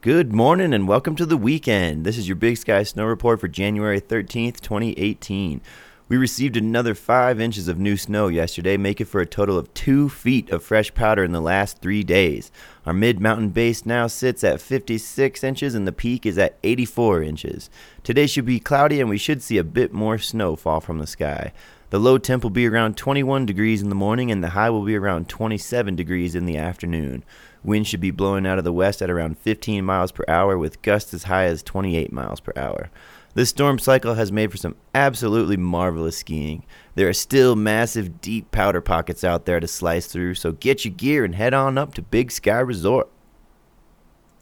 Good morning and welcome to the weekend. This is your Big Sky Snow Report for January 13th, 2018. We received another 5 inches of new snow yesterday, making for a total of 2 feet of fresh powder in the last 3 days. Our mid mountain base now sits at 56 inches and the peak is at 84 inches. Today should be cloudy and we should see a bit more snow fall from the sky. The low temp will be around 21 degrees in the morning and the high will be around 27 degrees in the afternoon. Wind should be blowing out of the west at around 15 miles per hour with gusts as high as 28 miles per hour. This storm cycle has made for some absolutely marvelous skiing. There are still massive, deep powder pockets out there to slice through, so get your gear and head on up to Big Sky Resort.